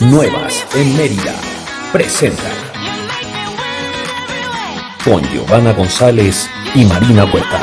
Nuevas en Mérida. Presenta. Con Giovanna González y Marina Huerta.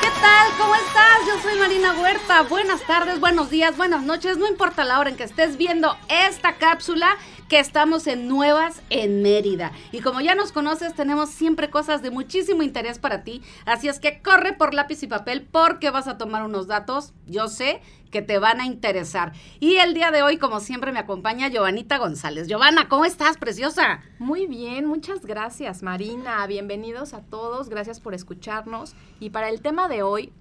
¿Qué tal? ¿Cómo estás? Yo soy Marina Huerta. Buenas tardes, buenos días, buenas noches. No importa la hora en que estés viendo esta cápsula que estamos en Nuevas en Mérida. Y como ya nos conoces, tenemos siempre cosas de muchísimo interés para ti. Así es que corre por lápiz y papel porque vas a tomar unos datos, yo sé, que te van a interesar. Y el día de hoy, como siempre, me acompaña Giovanita González. Giovanna, ¿cómo estás, preciosa? Muy bien, muchas gracias, Marina. Bienvenidos a todos, gracias por escucharnos. Y para el tema de hoy,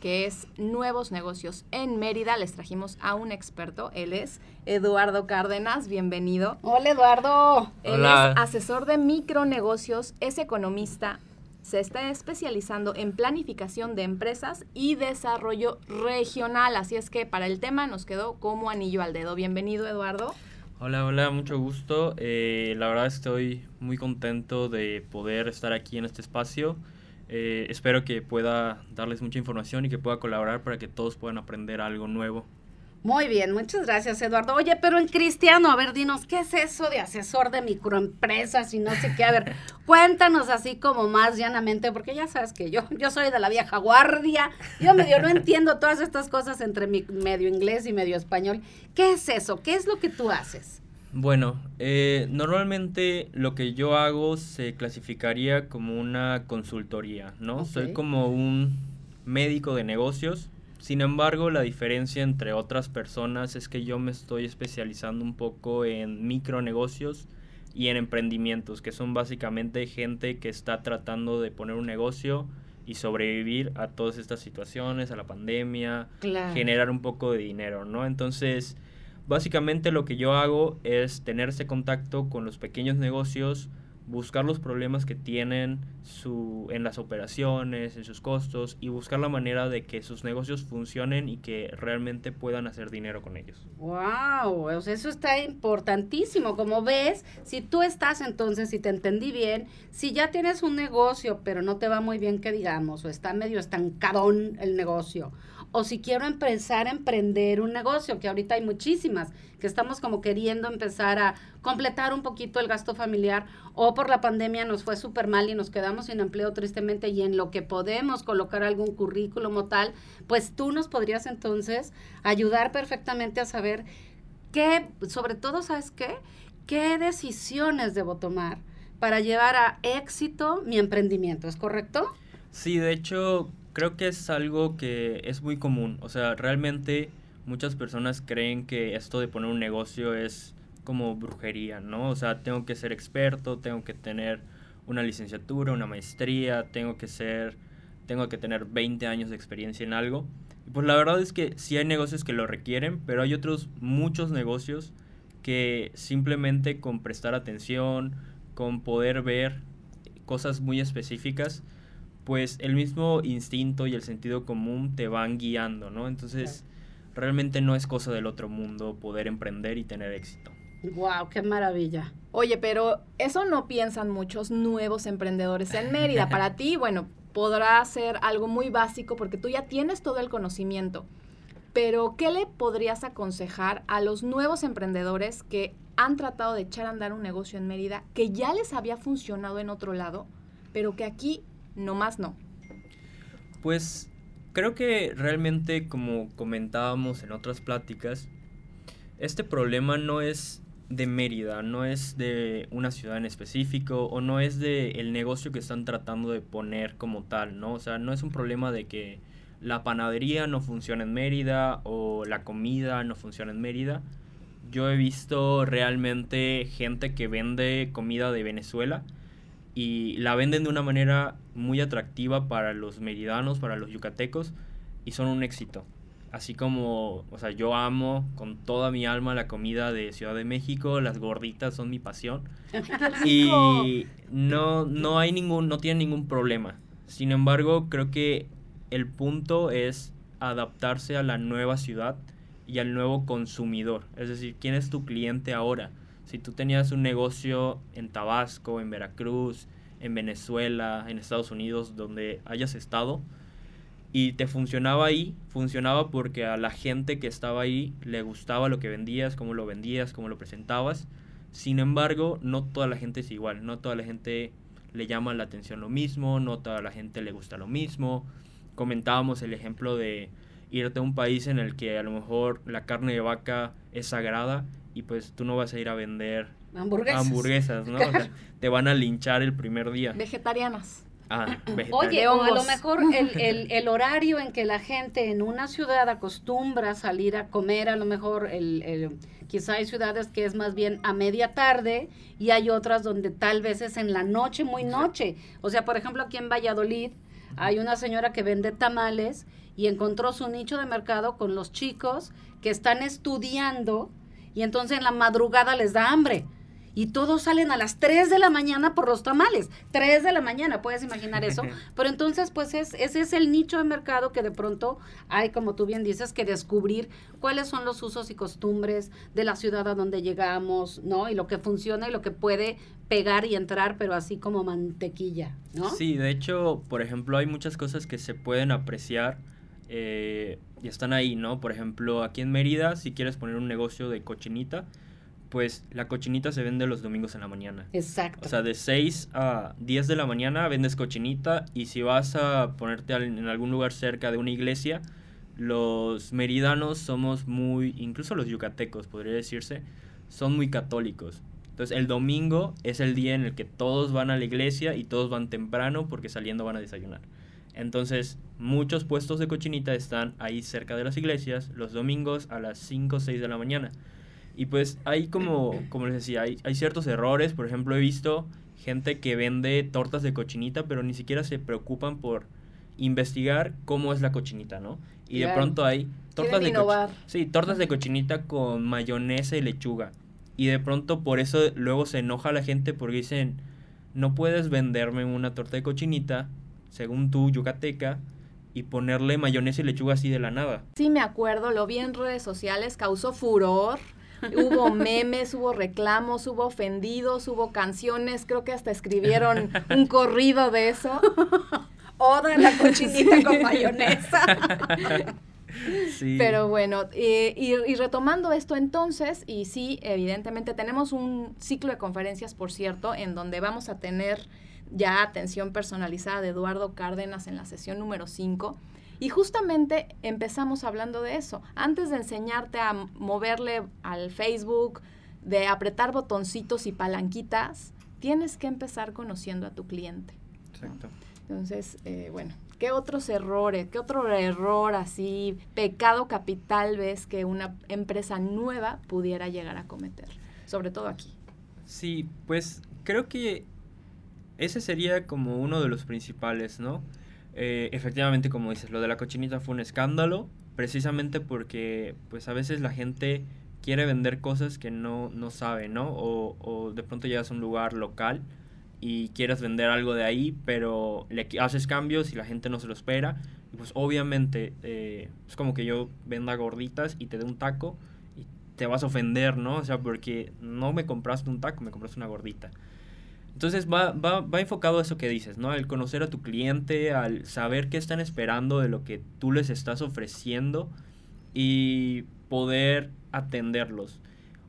que es nuevos negocios en Mérida. Les trajimos a un experto, él es Eduardo Cárdenas, bienvenido. Hola Eduardo. Él es asesor de micronegocios, es economista, se está especializando en planificación de empresas y desarrollo regional, así es que para el tema nos quedó como anillo al dedo. Bienvenido Eduardo. Hola, hola, mucho gusto. Eh, la verdad estoy muy contento de poder estar aquí en este espacio. Eh, espero que pueda darles mucha información y que pueda colaborar para que todos puedan aprender algo nuevo. Muy bien, muchas gracias Eduardo. Oye, pero en cristiano, a ver, dinos, ¿qué es eso de asesor de microempresas y no sé qué? A ver, cuéntanos así como más llanamente, porque ya sabes que yo, yo soy de la vieja guardia, yo medio no entiendo todas estas cosas entre mi, medio inglés y medio español. ¿Qué es eso? ¿Qué es lo que tú haces? Bueno, eh, normalmente lo que yo hago se clasificaría como una consultoría, ¿no? Soy como un médico de negocios. Sin embargo, la diferencia entre otras personas es que yo me estoy especializando un poco en micronegocios y en emprendimientos, que son básicamente gente que está tratando de poner un negocio y sobrevivir a todas estas situaciones, a la pandemia, generar un poco de dinero, ¿no? Entonces, Básicamente lo que yo hago es tener ese contacto con los pequeños negocios, buscar los problemas que tienen su, en las operaciones, en sus costos y buscar la manera de que sus negocios funcionen y que realmente puedan hacer dinero con ellos. ¡Wow! eso está importantísimo. Como ves, si tú estás entonces, si te entendí bien, si ya tienes un negocio pero no te va muy bien que digamos, o está medio estancadón el negocio, o si quiero empezar a emprender un negocio, que ahorita hay muchísimas, que estamos como queriendo empezar a completar un poquito el gasto familiar, o por la pandemia nos fue súper mal y nos quedamos sin empleo tristemente, y en lo que podemos colocar algún currículum o tal, pues tú nos podrías entonces ayudar perfectamente a saber qué, sobre todo, ¿sabes qué? ¿Qué decisiones debo tomar para llevar a éxito mi emprendimiento? ¿Es correcto? Sí, de hecho, creo que es algo que es muy común. O sea, realmente muchas personas creen que esto de poner un negocio es como brujería, ¿no? O sea, tengo que ser experto, tengo que tener una licenciatura, una maestría, tengo que ser, tengo que tener 20 años de experiencia en algo. Y pues la verdad es que sí hay negocios que lo requieren, pero hay otros muchos negocios que simplemente con prestar atención, con poder ver cosas muy específicas, pues el mismo instinto y el sentido común te van guiando, ¿no? Entonces, realmente no es cosa del otro mundo poder emprender y tener éxito. ¡Wow! ¡Qué maravilla! Oye, pero eso no piensan muchos nuevos emprendedores en Mérida. Para ti, bueno, podrá ser algo muy básico porque tú ya tienes todo el conocimiento. Pero, ¿qué le podrías aconsejar a los nuevos emprendedores que han tratado de echar a andar un negocio en Mérida, que ya les había funcionado en otro lado, pero que aquí no más no. Pues creo que realmente, como comentábamos en otras pláticas, este problema no es de Mérida, no es de una ciudad en específico o no es de el negocio que están tratando de poner como tal, ¿no? O sea, no es un problema de que la panadería no funciona en Mérida o la comida no funciona en Mérida. Yo he visto realmente gente que vende comida de Venezuela y la venden de una manera muy atractiva para los meridanos, para los yucatecos y son un éxito. Así como, o sea, yo amo con toda mi alma la comida de Ciudad de México, las gorditas son mi pasión. y no, no hay ningún, no tiene ningún problema. Sin embargo, creo que el punto es adaptarse a la nueva ciudad y al nuevo consumidor. Es decir, ¿quién es tu cliente ahora? Si tú tenías un negocio en Tabasco, en Veracruz, en Venezuela, en Estados Unidos, donde hayas estado, y te funcionaba ahí, funcionaba porque a la gente que estaba ahí le gustaba lo que vendías, cómo lo vendías, cómo lo presentabas. Sin embargo, no toda la gente es igual, no toda la gente le llama la atención lo mismo, no toda la gente le gusta lo mismo. Comentábamos el ejemplo de irte a un país en el que a lo mejor la carne de vaca es sagrada y pues tú no vas a ir a vender Hamburguesas. hamburguesas, ¿no? O sea, te van a linchar el primer día. Vegetarianas. Ah, Oye, o a lo mejor el, el- el horario en que la gente en una ciudad acostumbra salir a comer, a lo mejor el, el- quizá hay ciudades que es más bien a media tarde y hay otras donde tal vez es en la noche, muy noche. O sea, por ejemplo, aquí en Valladolid hay una señora que vende tamales y encontró su nicho de mercado con los chicos que están estudiando y entonces en la madrugada les da hambre. Y todos salen a las 3 de la mañana por los tamales. 3 de la mañana, puedes imaginar eso. Pero entonces, pues es, ese es el nicho de mercado que de pronto hay, como tú bien dices, que descubrir cuáles son los usos y costumbres de la ciudad a donde llegamos, ¿no? Y lo que funciona y lo que puede pegar y entrar, pero así como mantequilla, ¿no? Sí, de hecho, por ejemplo, hay muchas cosas que se pueden apreciar eh, y están ahí, ¿no? Por ejemplo, aquí en Mérida, si quieres poner un negocio de cochinita, pues la cochinita se vende los domingos en la mañana. Exacto. O sea, de 6 a 10 de la mañana vendes cochinita y si vas a ponerte en algún lugar cerca de una iglesia, los meridanos somos muy, incluso los yucatecos podría decirse, son muy católicos. Entonces el domingo es el día en el que todos van a la iglesia y todos van temprano porque saliendo van a desayunar. Entonces muchos puestos de cochinita están ahí cerca de las iglesias los domingos a las 5 o 6 de la mañana. Y pues hay como, como les decía, hay, hay ciertos errores. Por ejemplo, he visto gente que vende tortas de cochinita, pero ni siquiera se preocupan por investigar cómo es la cochinita, ¿no? Y de pronto hay tortas de. Sí, tortas de cochinita con mayonesa y lechuga. Y de pronto por eso luego se enoja la gente porque dicen, no puedes venderme una torta de cochinita, según tú, yucateca, y ponerle mayonesa y lechuga así de la nada. Sí, me acuerdo, lo vi en redes sociales, causó furor. Hubo memes, hubo reclamos, hubo ofendidos, hubo canciones, creo que hasta escribieron un corrido de eso. Oda la cochinita con mayonesa. Sí. Pero bueno, eh, y, y retomando esto entonces, y sí, evidentemente tenemos un ciclo de conferencias, por cierto, en donde vamos a tener ya atención personalizada de Eduardo Cárdenas en la sesión número 5. Y justamente empezamos hablando de eso. Antes de enseñarte a moverle al Facebook, de apretar botoncitos y palanquitas, tienes que empezar conociendo a tu cliente. Exacto. Entonces, eh, bueno, ¿qué otros errores, qué otro error así, pecado capital ves que una empresa nueva pudiera llegar a cometer? Sobre todo aquí. Sí, pues creo que ese sería como uno de los principales, ¿no? Eh, efectivamente, como dices, lo de la cochinita fue un escándalo, precisamente porque pues a veces la gente quiere vender cosas que no, no sabe, ¿no? O, o de pronto llegas a un lugar local y quieres vender algo de ahí, pero le haces cambios y la gente no se lo espera. Y pues obviamente eh, es como que yo venda gorditas y te dé un taco y te vas a ofender, ¿no? O sea, porque no me compraste un taco, me compraste una gordita. Entonces va, va, va enfocado eso que dices, ¿no? Al conocer a tu cliente, al saber qué están esperando de lo que tú les estás ofreciendo y poder atenderlos.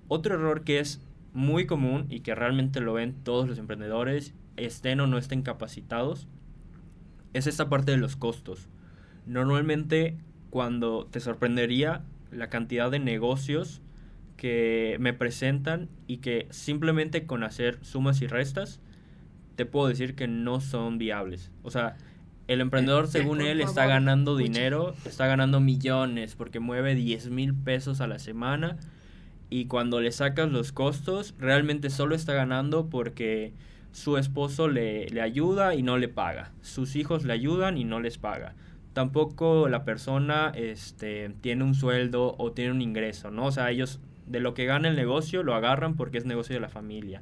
Otro error que es muy común y que realmente lo ven todos los emprendedores, estén o no estén capacitados, es esta parte de los costos. Normalmente cuando te sorprendería la cantidad de negocios que me presentan y que simplemente con hacer sumas y restas te puedo decir que no son viables. O sea, el emprendedor según por él está ganando dinero, está ganando millones porque mueve 10 mil pesos a la semana y cuando le sacas los costos realmente solo está ganando porque su esposo le, le ayuda y no le paga. Sus hijos le ayudan y no les paga. Tampoco la persona este, tiene un sueldo o tiene un ingreso, ¿no? O sea, ellos de lo que gana el negocio lo agarran porque es negocio de la familia.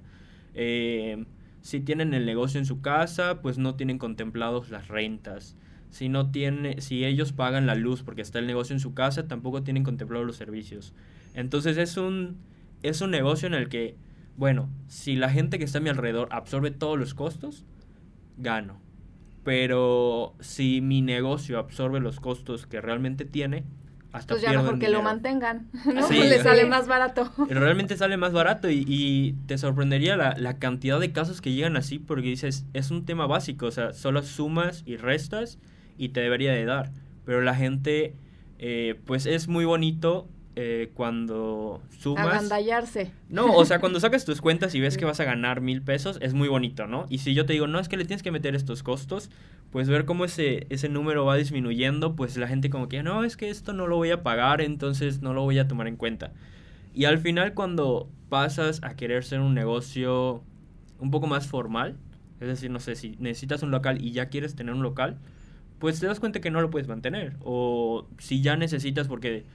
Eh, si tienen el negocio en su casa, pues no tienen contemplados las rentas. Si no tiene, si ellos pagan la luz porque está el negocio en su casa, tampoco tienen contemplados los servicios. Entonces es un es un negocio en el que, bueno, si la gente que está a mi alrededor absorbe todos los costos, gano. pero si mi negocio absorbe los costos que realmente tiene, hasta Pues ya mejor que lo mantengan, ¿no? Sí, Le sale más barato. Realmente sale más barato y, y te sorprendería la, la cantidad de casos que llegan así porque dices, es un tema básico, o sea, solo sumas y restas y te debería de dar. Pero la gente, eh, pues es muy bonito eh, cuando sumas... Agandallarse. No, o sea, cuando sacas tus cuentas y ves que vas a ganar mil pesos, es muy bonito, ¿no? Y si yo te digo, no, es que le tienes que meter estos costos, pues ver cómo ese, ese número va disminuyendo, pues la gente como que, no, es que esto no lo voy a pagar, entonces no lo voy a tomar en cuenta. Y al final cuando pasas a querer ser un negocio un poco más formal, es decir, no sé, si necesitas un local y ya quieres tener un local, pues te das cuenta que no lo puedes mantener. O si ya necesitas porque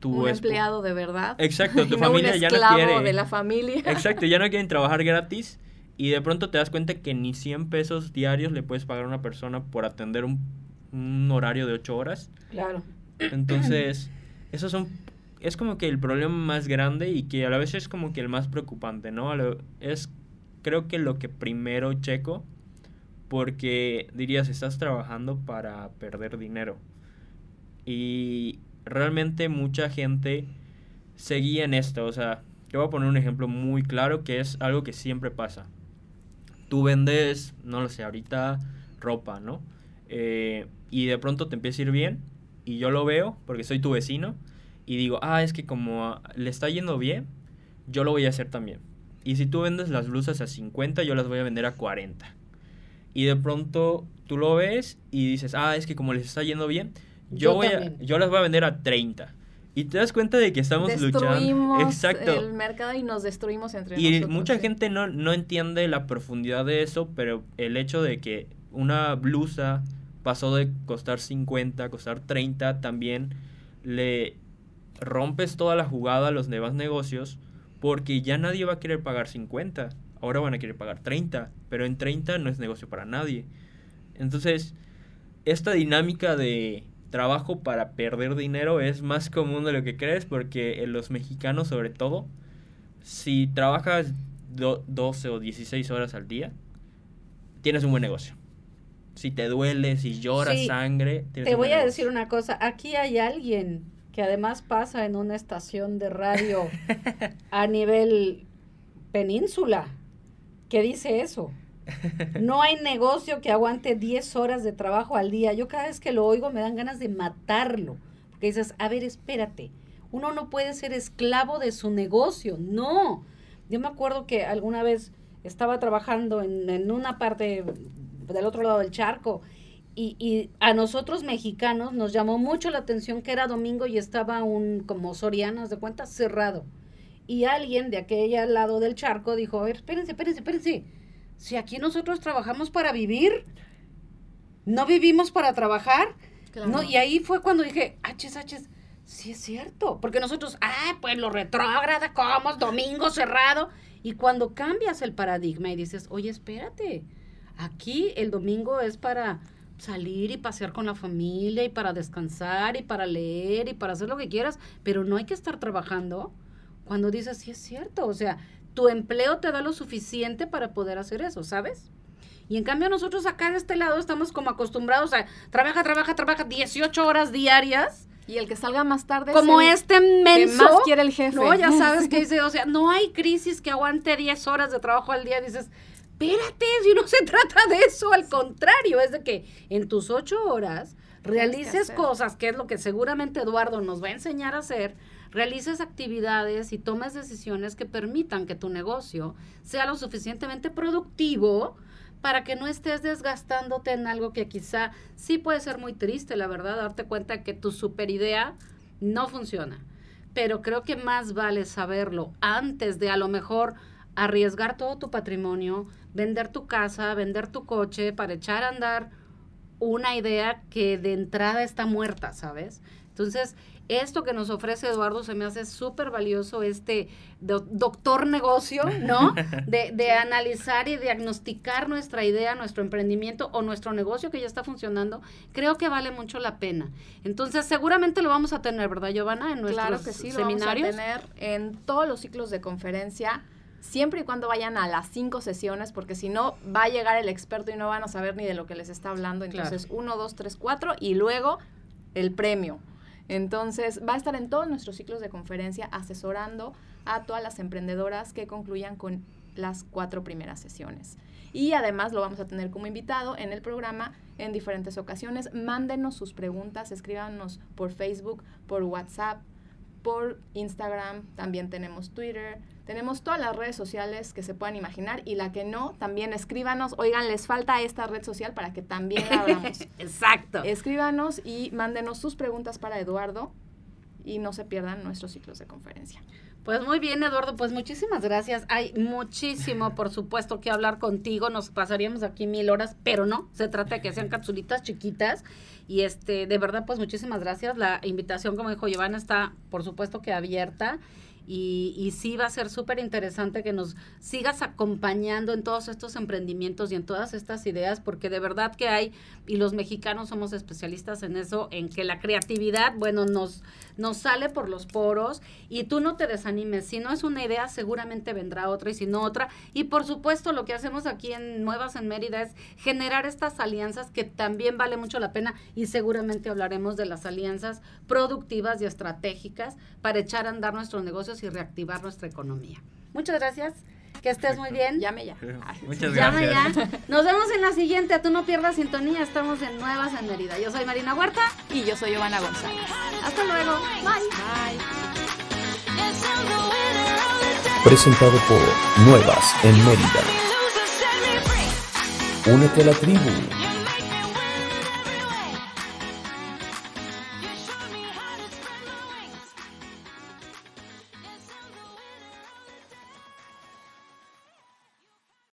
tu un empleado de verdad. Exacto, tu no familia un ya no esclavo quiere. de la familia. Exacto, ya no quieren trabajar gratis y de pronto te das cuenta que ni 100 pesos diarios le puedes pagar a una persona por atender un, un horario de 8 horas. Claro. Entonces, eso son, es como que el problema más grande y que a la vez es como que el más preocupante, ¿no? Es creo que lo que primero checo porque dirías, estás trabajando para perder dinero. Y realmente mucha gente seguía en esto. O sea, te voy a poner un ejemplo muy claro que es algo que siempre pasa. Tú vendes, no lo sé, ahorita ropa, ¿no? Eh, y de pronto te empieza a ir bien y yo lo veo porque soy tu vecino y digo, ah, es que como le está yendo bien, yo lo voy a hacer también. Y si tú vendes las blusas a 50, yo las voy a vender a 40. Y de pronto tú lo ves y dices, ah, es que como les está yendo bien, yo, Yo voy a, yo las voy a vender a 30. Y te das cuenta de que estamos luchando. Destruimos Exacto. el mercado y nos destruimos entre Y nosotros. mucha sí. gente no, no entiende la profundidad de eso, pero el hecho de que una blusa pasó de costar 50 a costar 30, también le rompes toda la jugada a los demás negocios porque ya nadie va a querer pagar 50, ahora van a querer pagar 30, pero en 30 no es negocio para nadie. Entonces, esta dinámica de trabajo para perder dinero es más común de lo que crees porque en los mexicanos sobre todo, si trabajas do- 12 o 16 horas al día, tienes un buen negocio. Si te duele, si lloras Sí, sangre, Te voy a decir una cosa, aquí hay alguien que además pasa en una estación de radio a nivel península que dice eso. No hay negocio que aguante 10 horas de trabajo al día. Yo cada vez que lo oigo me dan ganas de matarlo. Porque dices, a ver, espérate, uno no puede ser esclavo de su negocio. No. Yo me acuerdo que alguna vez estaba trabajando en, en una parte del otro lado del charco y, y a nosotros mexicanos nos llamó mucho la atención que era domingo y estaba un, como Sorianas de cuenta, cerrado. Y alguien de aquel lado del charco dijo, a ver, espérense, espérense, espérense. Si aquí nosotros trabajamos para vivir, no vivimos para trabajar. Claro. No, y ahí fue cuando dije, hachis, hachis, sí es cierto. Porque nosotros, ah, pues lo retrógrada, ¿cómo? es Domingo cerrado. Y cuando cambias el paradigma y dices, oye, espérate, aquí el domingo es para salir y pasear con la familia y para descansar y para leer y para hacer lo que quieras, pero no hay que estar trabajando. Cuando dices, sí es cierto, o sea, tu empleo te da lo suficiente para poder hacer eso, ¿sabes? Y en cambio nosotros acá de este lado estamos como acostumbrados a trabaja, trabaja, trabaja 18 horas diarias, Y el que salga más tarde como es el este que menso. más quiere el jefe. No, ya sabes que dice, o sea, no hay crisis que aguante 10 horas de trabajo al día. Dices, espérate, si no se trata de eso, al contrario, es de que en tus 8 horas realices cosas, que es lo que seguramente Eduardo nos va a enseñar a hacer, realices actividades y tomes decisiones que permitan que tu negocio sea lo suficientemente productivo para que no estés desgastándote en algo que quizá sí puede ser muy triste, la verdad, darte cuenta que tu super idea no funciona. Pero creo que más vale saberlo antes de a lo mejor arriesgar todo tu patrimonio, vender tu casa, vender tu coche para echar a andar una idea que de entrada está muerta, ¿sabes? Entonces, esto que nos ofrece Eduardo se me hace súper valioso, este do- doctor negocio, ¿no? De, de analizar y diagnosticar nuestra idea, nuestro emprendimiento o nuestro negocio que ya está funcionando, creo que vale mucho la pena. Entonces, seguramente lo vamos a tener, ¿verdad, Giovanna? En nuestros Claro que sí, lo seminarios. vamos a tener en todos los ciclos de conferencia. siempre y cuando vayan a las cinco sesiones, porque si no, va a llegar el experto y no van a saber ni de lo que les está hablando. Entonces, uno, dos, tres, cuatro, y luego el premio. Entonces, va a estar en todos nuestros ciclos de conferencia asesorando a todas las emprendedoras que concluyan con las cuatro primeras sesiones. Y además lo vamos a tener como invitado en el programa en diferentes ocasiones. Mándenos sus preguntas, escríbanos por Facebook, por WhatsApp, por Instagram, también tenemos Twitter, tenemos todas las redes sociales que se puedan imaginar y la que no, también escríbanos. Oigan, les falta esta red social para que también la abramos. Exacto. Escríbanos y mándenos sus preguntas para Eduardo y no se pierdan nuestros ciclos de conferencia. Pues muy bien, Eduardo, pues muchísimas gracias. Hay muchísimo, por supuesto, que hablar contigo. Nos pasaríamos aquí mil horas, pero no, se trata de que sean capsulitas chiquitas. Y este, de verdad, pues muchísimas gracias. La invitación, como dijo Giovanna, está, por supuesto, que abierta. Y, sí va a ser súper interesante que nos sigas acompañando en todos estos emprendimientos y en todas estas ideas, porque de verdad que hay, y los mexicanos somos especialistas en eso, en que la creatividad, bueno, nos, nos sale por los poros y tú no te desanimes. Si no es una idea, seguramente vendrá otra y si no otra. Y por supuesto, lo que hacemos aquí en Nuevas en Mérida es generar estas alianzas que también vale mucho la pena y seguramente hablaremos de las alianzas productivas y estratégicas para echar a andar nuestros negocios y reactivar nuestra economía. Muchas gracias. Que estés muy bien. Llame ya. Muchas Llame gracias. ya. Nos vemos en la siguiente. Tú no pierdas sintonía. Estamos en Nuevas en Mérida. Yo soy Marina Huerta. Y yo soy Giovanna González. Hasta luego. Bye. Bye. Presentado por Nuevas en Mérida. Únete a la tribu.